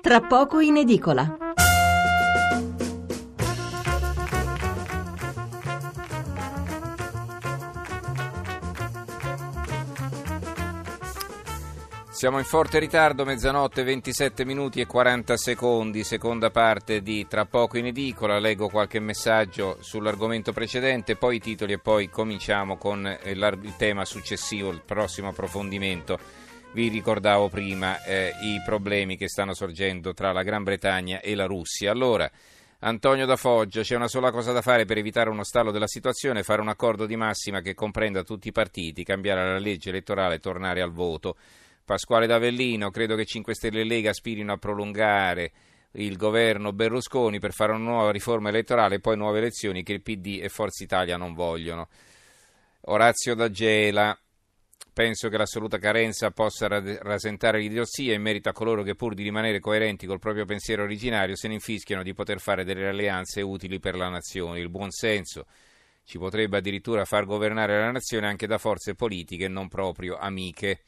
Tra poco in edicola. Siamo in forte ritardo, mezzanotte 27 minuti e 40 secondi, seconda parte di Tra poco in edicola, leggo qualche messaggio sull'argomento precedente, poi i titoli e poi cominciamo con il tema successivo, il prossimo approfondimento. Vi ricordavo prima eh, i problemi che stanno sorgendo tra la Gran Bretagna e la Russia. Allora, Antonio da Foggia, c'è una sola cosa da fare per evitare uno stallo della situazione, fare un accordo di massima che comprenda tutti i partiti, cambiare la legge elettorale e tornare al voto. Pasquale D'Avellino, credo che 5 Stelle e Lega aspirino a prolungare il governo Berlusconi per fare una nuova riforma elettorale e poi nuove elezioni che il PD e Forza Italia non vogliono. Orazio D'Agela, penso che l'assoluta carenza possa rasentare l'idiozia in merito a coloro che pur di rimanere coerenti col proprio pensiero originario se ne infischiano di poter fare delle alleanze utili per la nazione. Il buon senso ci potrebbe addirittura far governare la nazione anche da forze politiche non proprio amiche.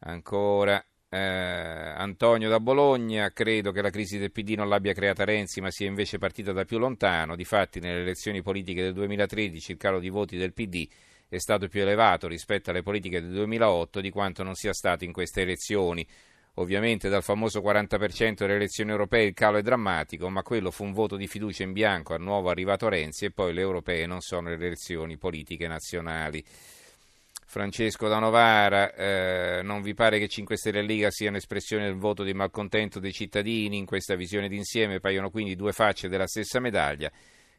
Ancora eh, Antonio da Bologna, credo che la crisi del PD non l'abbia creata Renzi, ma sia invece partita da più lontano. Difatti, nelle elezioni politiche del 2013 il calo di voti del PD è stato più elevato rispetto alle politiche del 2008 di quanto non sia stato in queste elezioni. Ovviamente dal famoso 40% delle elezioni europee il calo è drammatico, ma quello fu un voto di fiducia in bianco al nuovo arrivato Renzi e poi le europee non sono le elezioni politiche nazionali. Francesco da Novara, eh, non vi pare che 5 Stelle e Liga siano espressione del voto di malcontento dei cittadini? In questa visione d'insieme paiono quindi due facce della stessa medaglia.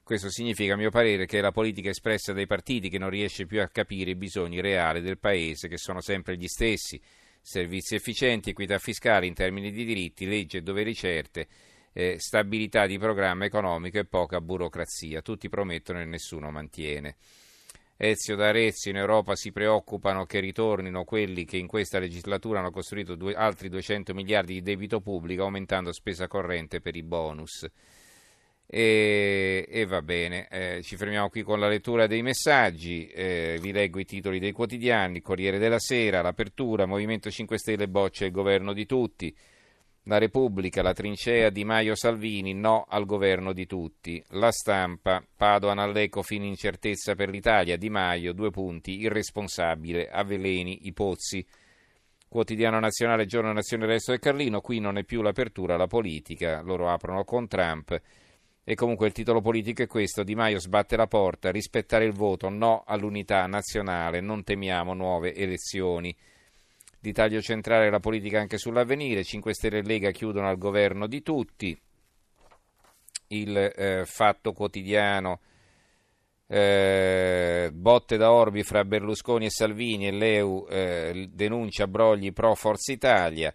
Questo significa, a mio parere, che è la politica espressa dai partiti che non riesce più a capire i bisogni reali del Paese, che sono sempre gli stessi. Servizi efficienti, equità fiscale in termini di diritti, leggi e doveri certe, eh, stabilità di programma economico e poca burocrazia. Tutti promettono e nessuno mantiene. Ezio d'Arezzo in Europa si preoccupano che ritornino quelli che in questa legislatura hanno costruito due, altri 200 miliardi di debito pubblico aumentando spesa corrente per i bonus. E, e va bene, eh, ci fermiamo qui con la lettura dei messaggi, eh, vi leggo i titoli dei quotidiani, Corriere della Sera, l'Apertura, Movimento 5 Stelle boccia il governo di tutti. La Repubblica, la trincea di Maio Salvini, no al governo di tutti. La stampa, Padoan all'Ecofin, incertezza per l'Italia, Di Maio, due punti, irresponsabile, avveleni i pozzi. Quotidiano nazionale, giorno nazione, resto del Carlino, qui non è più l'apertura alla politica, loro aprono con Trump. E comunque il titolo politico è questo, Di Maio sbatte la porta, rispettare il voto, no all'unità nazionale, non temiamo nuove elezioni. Di taglio centrale la politica anche sull'avvenire, 5 Stelle e Lega chiudono al governo di tutti, il eh, fatto quotidiano, eh, botte da Orbi fra Berlusconi e Salvini e l'EU eh, denuncia brogli pro Forza Italia,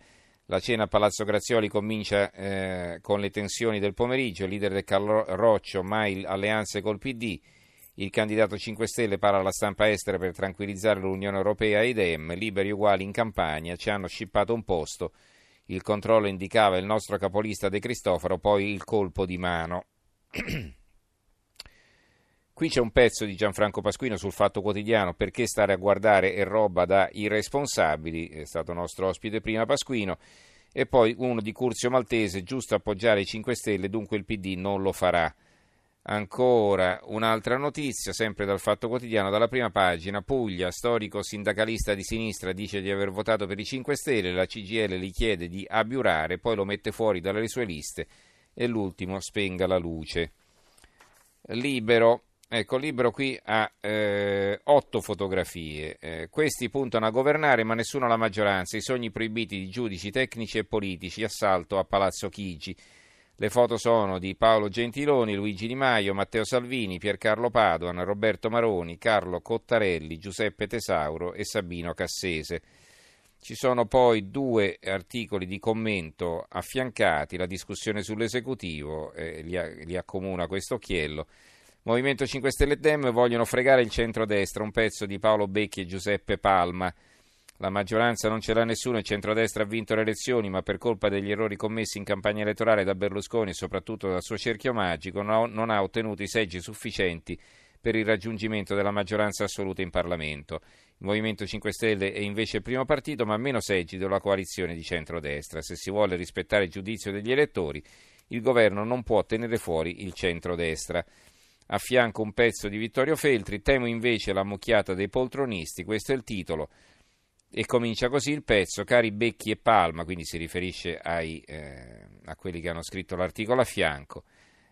la cena a Palazzo Grazioli comincia eh, con le tensioni del pomeriggio, leader del Carlo Roccio, mai alleanze col PD, il candidato 5 Stelle parla alla stampa estera per tranquillizzare l'Unione Europea e i Dem, liberi uguali in campagna, ci hanno scippato un posto. Il controllo indicava il nostro capolista De Cristoforo, poi il colpo di mano. Qui c'è un pezzo di Gianfranco Pasquino sul Fatto Quotidiano, perché stare a guardare è roba da irresponsabili, è stato nostro ospite prima Pasquino, e poi uno di Curzio Maltese, giusto appoggiare i 5 Stelle, dunque il PD non lo farà. Ancora un'altra notizia, sempre dal Fatto Quotidiano, dalla prima pagina. Puglia, storico sindacalista di sinistra, dice di aver votato per i 5 Stelle, la CGL gli chiede di abiurare, poi lo mette fuori dalle sue liste e l'ultimo spenga la luce. Libero, ecco, Libero qui ha eh, otto fotografie. Eh, questi puntano a governare, ma nessuno alla maggioranza. I sogni proibiti di giudici tecnici e politici, assalto a Palazzo Chigi. Le foto sono di Paolo Gentiloni, Luigi Di Maio, Matteo Salvini, Piercarlo Padoan, Roberto Maroni, Carlo Cottarelli, Giuseppe Tesauro e Sabino Cassese. Ci sono poi due articoli di commento affiancati, la discussione sull'esecutivo, eh, li, li accomuna questo occhiello. Movimento 5 Stelle e Dem vogliono fregare il centrodestra, un pezzo di Paolo Becchi e Giuseppe Palma. La maggioranza non ce l'ha nessuno, il centrodestra ha vinto le elezioni, ma per colpa degli errori commessi in campagna elettorale da Berlusconi e soprattutto dal suo cerchio magico non ha ottenuto i seggi sufficienti per il raggiungimento della maggioranza assoluta in Parlamento. Il Movimento 5 Stelle è invece il primo partito, ma meno seggi della coalizione di centrodestra. Se si vuole rispettare il giudizio degli elettori, il governo non può tenere fuori il centrodestra. A fianco un pezzo di Vittorio Feltri, temo invece la mucchiata dei poltronisti, questo è il titolo. E comincia così il pezzo, cari Becchi e Palma, quindi si riferisce ai, eh, a quelli che hanno scritto l'articolo a fianco.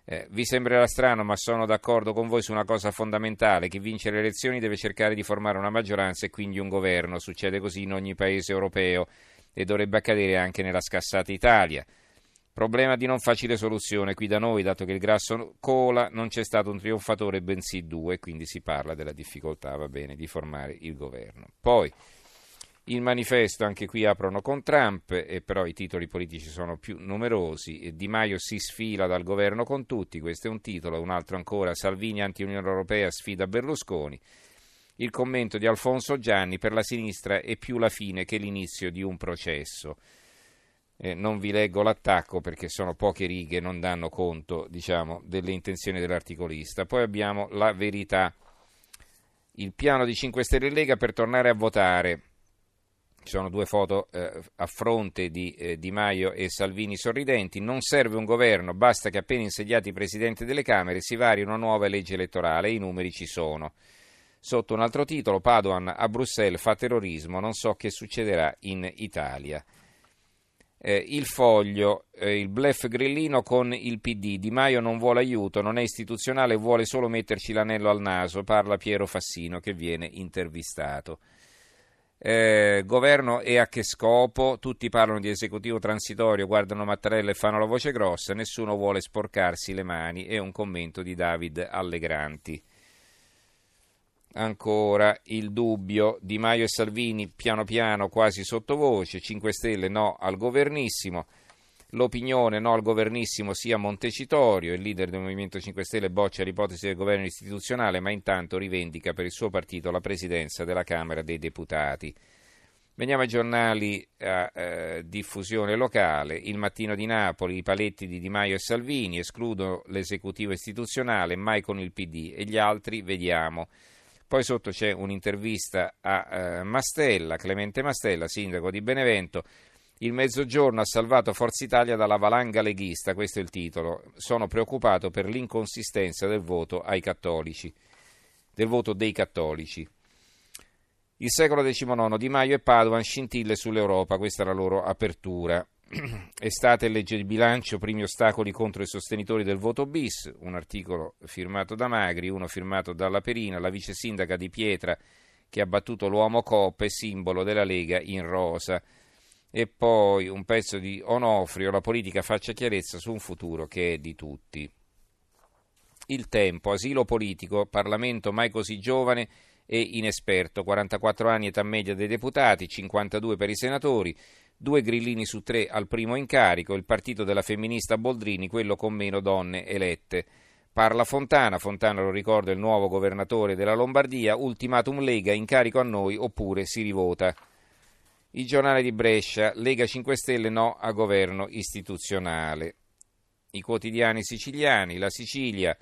Eh, vi sembrerà strano, ma sono d'accordo con voi su una cosa fondamentale: chi vince le elezioni deve cercare di formare una maggioranza e quindi un governo. Succede così in ogni paese europeo e dovrebbe accadere anche nella scassata Italia. Problema di non facile soluzione qui da noi, dato che il grasso cola, non c'è stato un trionfatore, bensì due, quindi si parla della difficoltà, va bene, di formare il governo. Poi il manifesto anche qui aprono con Trump, e però i titoli politici sono più numerosi. Di Maio si sfila dal governo con tutti, questo è un titolo, un altro ancora, Salvini anti-Unione Europea sfida Berlusconi. Il commento di Alfonso Gianni, per la sinistra è più la fine che l'inizio di un processo. Eh, non vi leggo l'attacco perché sono poche righe, non danno conto diciamo, delle intenzioni dell'articolista. Poi abbiamo la verità. Il piano di 5 Stelle Lega per tornare a votare. Ci sono due foto eh, a fronte di eh, Di Maio e Salvini sorridenti. Non serve un governo, basta che appena insediati i presidenti delle Camere si vari una nuova legge elettorale i numeri ci sono. Sotto un altro titolo, Padoan a Bruxelles fa terrorismo, non so che succederà in Italia. Eh, il foglio, eh, il blef grillino con il PD. Di Maio non vuole aiuto, non è istituzionale, vuole solo metterci l'anello al naso, parla Piero Fassino che viene intervistato. Eh, governo e a che scopo? Tutti parlano di esecutivo transitorio, guardano Mattarella e fanno la voce grossa, nessuno vuole sporcarsi le mani. È un commento di David Allegranti. Ancora il dubbio Di Maio e Salvini piano piano quasi sottovoce, 5 Stelle no al governissimo. L'opinione no al governissimo sia Montecitorio, il leader del Movimento 5 Stelle boccia l'ipotesi del governo istituzionale, ma intanto rivendica per il suo partito la presidenza della Camera dei Deputati. Veniamo ai giornali a eh, diffusione locale. Il mattino di Napoli, i paletti di Di Maio e Salvini escludono l'esecutivo istituzionale, mai con il PD, e gli altri vediamo. Poi sotto c'è un'intervista a eh, Mastella, Clemente Mastella, sindaco di Benevento. Il mezzogiorno ha salvato Forza Italia dalla valanga leghista, questo è il titolo. Sono preoccupato per l'inconsistenza del voto ai cattolici, del voto dei cattolici. Il secolo XIX, Di Maio e Padovan scintille sull'Europa, questa è la loro apertura. Estate legge di bilancio, primi ostacoli contro i sostenitori del voto bis, un articolo firmato da Magri, uno firmato dalla Perina, la vice sindaca di Pietra che ha battuto l'uomo Coppe, simbolo della Lega in rosa e poi un pezzo di Onofrio, la politica faccia chiarezza su un futuro che è di tutti. Il tempo, asilo politico, Parlamento mai così giovane e inesperto, 44 anni età media dei deputati, 52 per i senatori, due grillini su tre al primo incarico, il partito della femminista Boldrini, quello con meno donne elette. Parla Fontana, Fontana lo ricorda il nuovo governatore della Lombardia, ultimatum Lega, incarico a noi oppure si rivota. Il giornale di Brescia, Lega 5 Stelle no a governo istituzionale. I quotidiani siciliani, la Sicilia,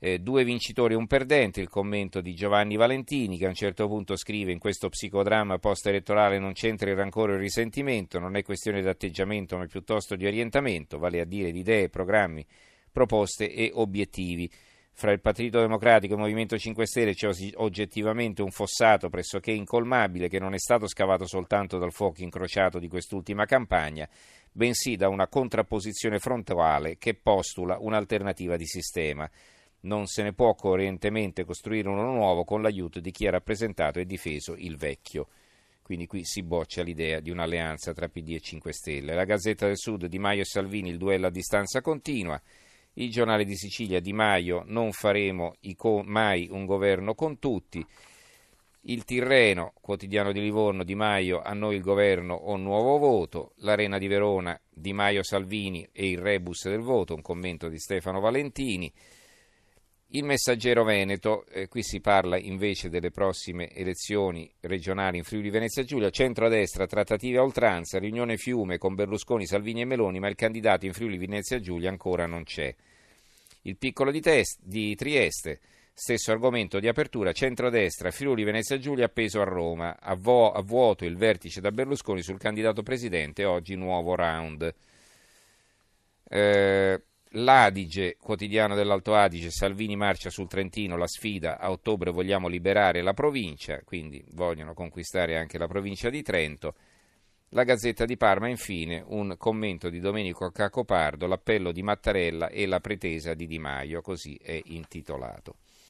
eh, due vincitori e un perdente, il commento di Giovanni Valentini che a un certo punto scrive in questo psicodramma post-elettorale non c'entra il rancore e il risentimento, non è questione di atteggiamento ma piuttosto di orientamento, vale a dire di idee, programmi, proposte e obiettivi fra il Partito Democratico e il Movimento 5 Stelle c'è oggettivamente un fossato pressoché incolmabile che non è stato scavato soltanto dal fuoco incrociato di quest'ultima campagna, bensì da una contrapposizione frontale che postula un'alternativa di sistema. Non se ne può coerentemente costruire uno nuovo con l'aiuto di chi ha rappresentato e difeso il vecchio. Quindi qui si boccia l'idea di un'alleanza tra PD e 5 Stelle. La Gazzetta del Sud di Maio e Salvini, il duello a distanza continua. Il giornale di Sicilia Di Maio, non faremo mai un governo con tutti. Il Tirreno, quotidiano di Livorno, Di Maio, a noi il governo o nuovo voto. L'Arena di Verona, Di Maio Salvini e il rebus del voto, un commento di Stefano Valentini. Il messaggero Veneto, eh, qui si parla invece delle prossime elezioni regionali in Friuli Venezia Giulia, centro-destra, trattative a oltranza, riunione Fiume con Berlusconi, Salvini e Meloni, ma il candidato in Friuli Venezia Giulia ancora non c'è. Il piccolo di, test, di Trieste, Stesso argomento di apertura, centrodestra, Friuli Venezia Giulia appeso a Roma, a, vo- a vuoto il vertice da Berlusconi sul candidato presidente, oggi nuovo round. Eh, L'Adige, quotidiano dell'Alto Adige, Salvini marcia sul Trentino, la sfida, a ottobre vogliamo liberare la provincia, quindi vogliono conquistare anche la provincia di Trento. La Gazzetta di Parma, infine, un commento di Domenico Cacopardo, l'appello di Mattarella e la pretesa di Di Maio, così è intitolato.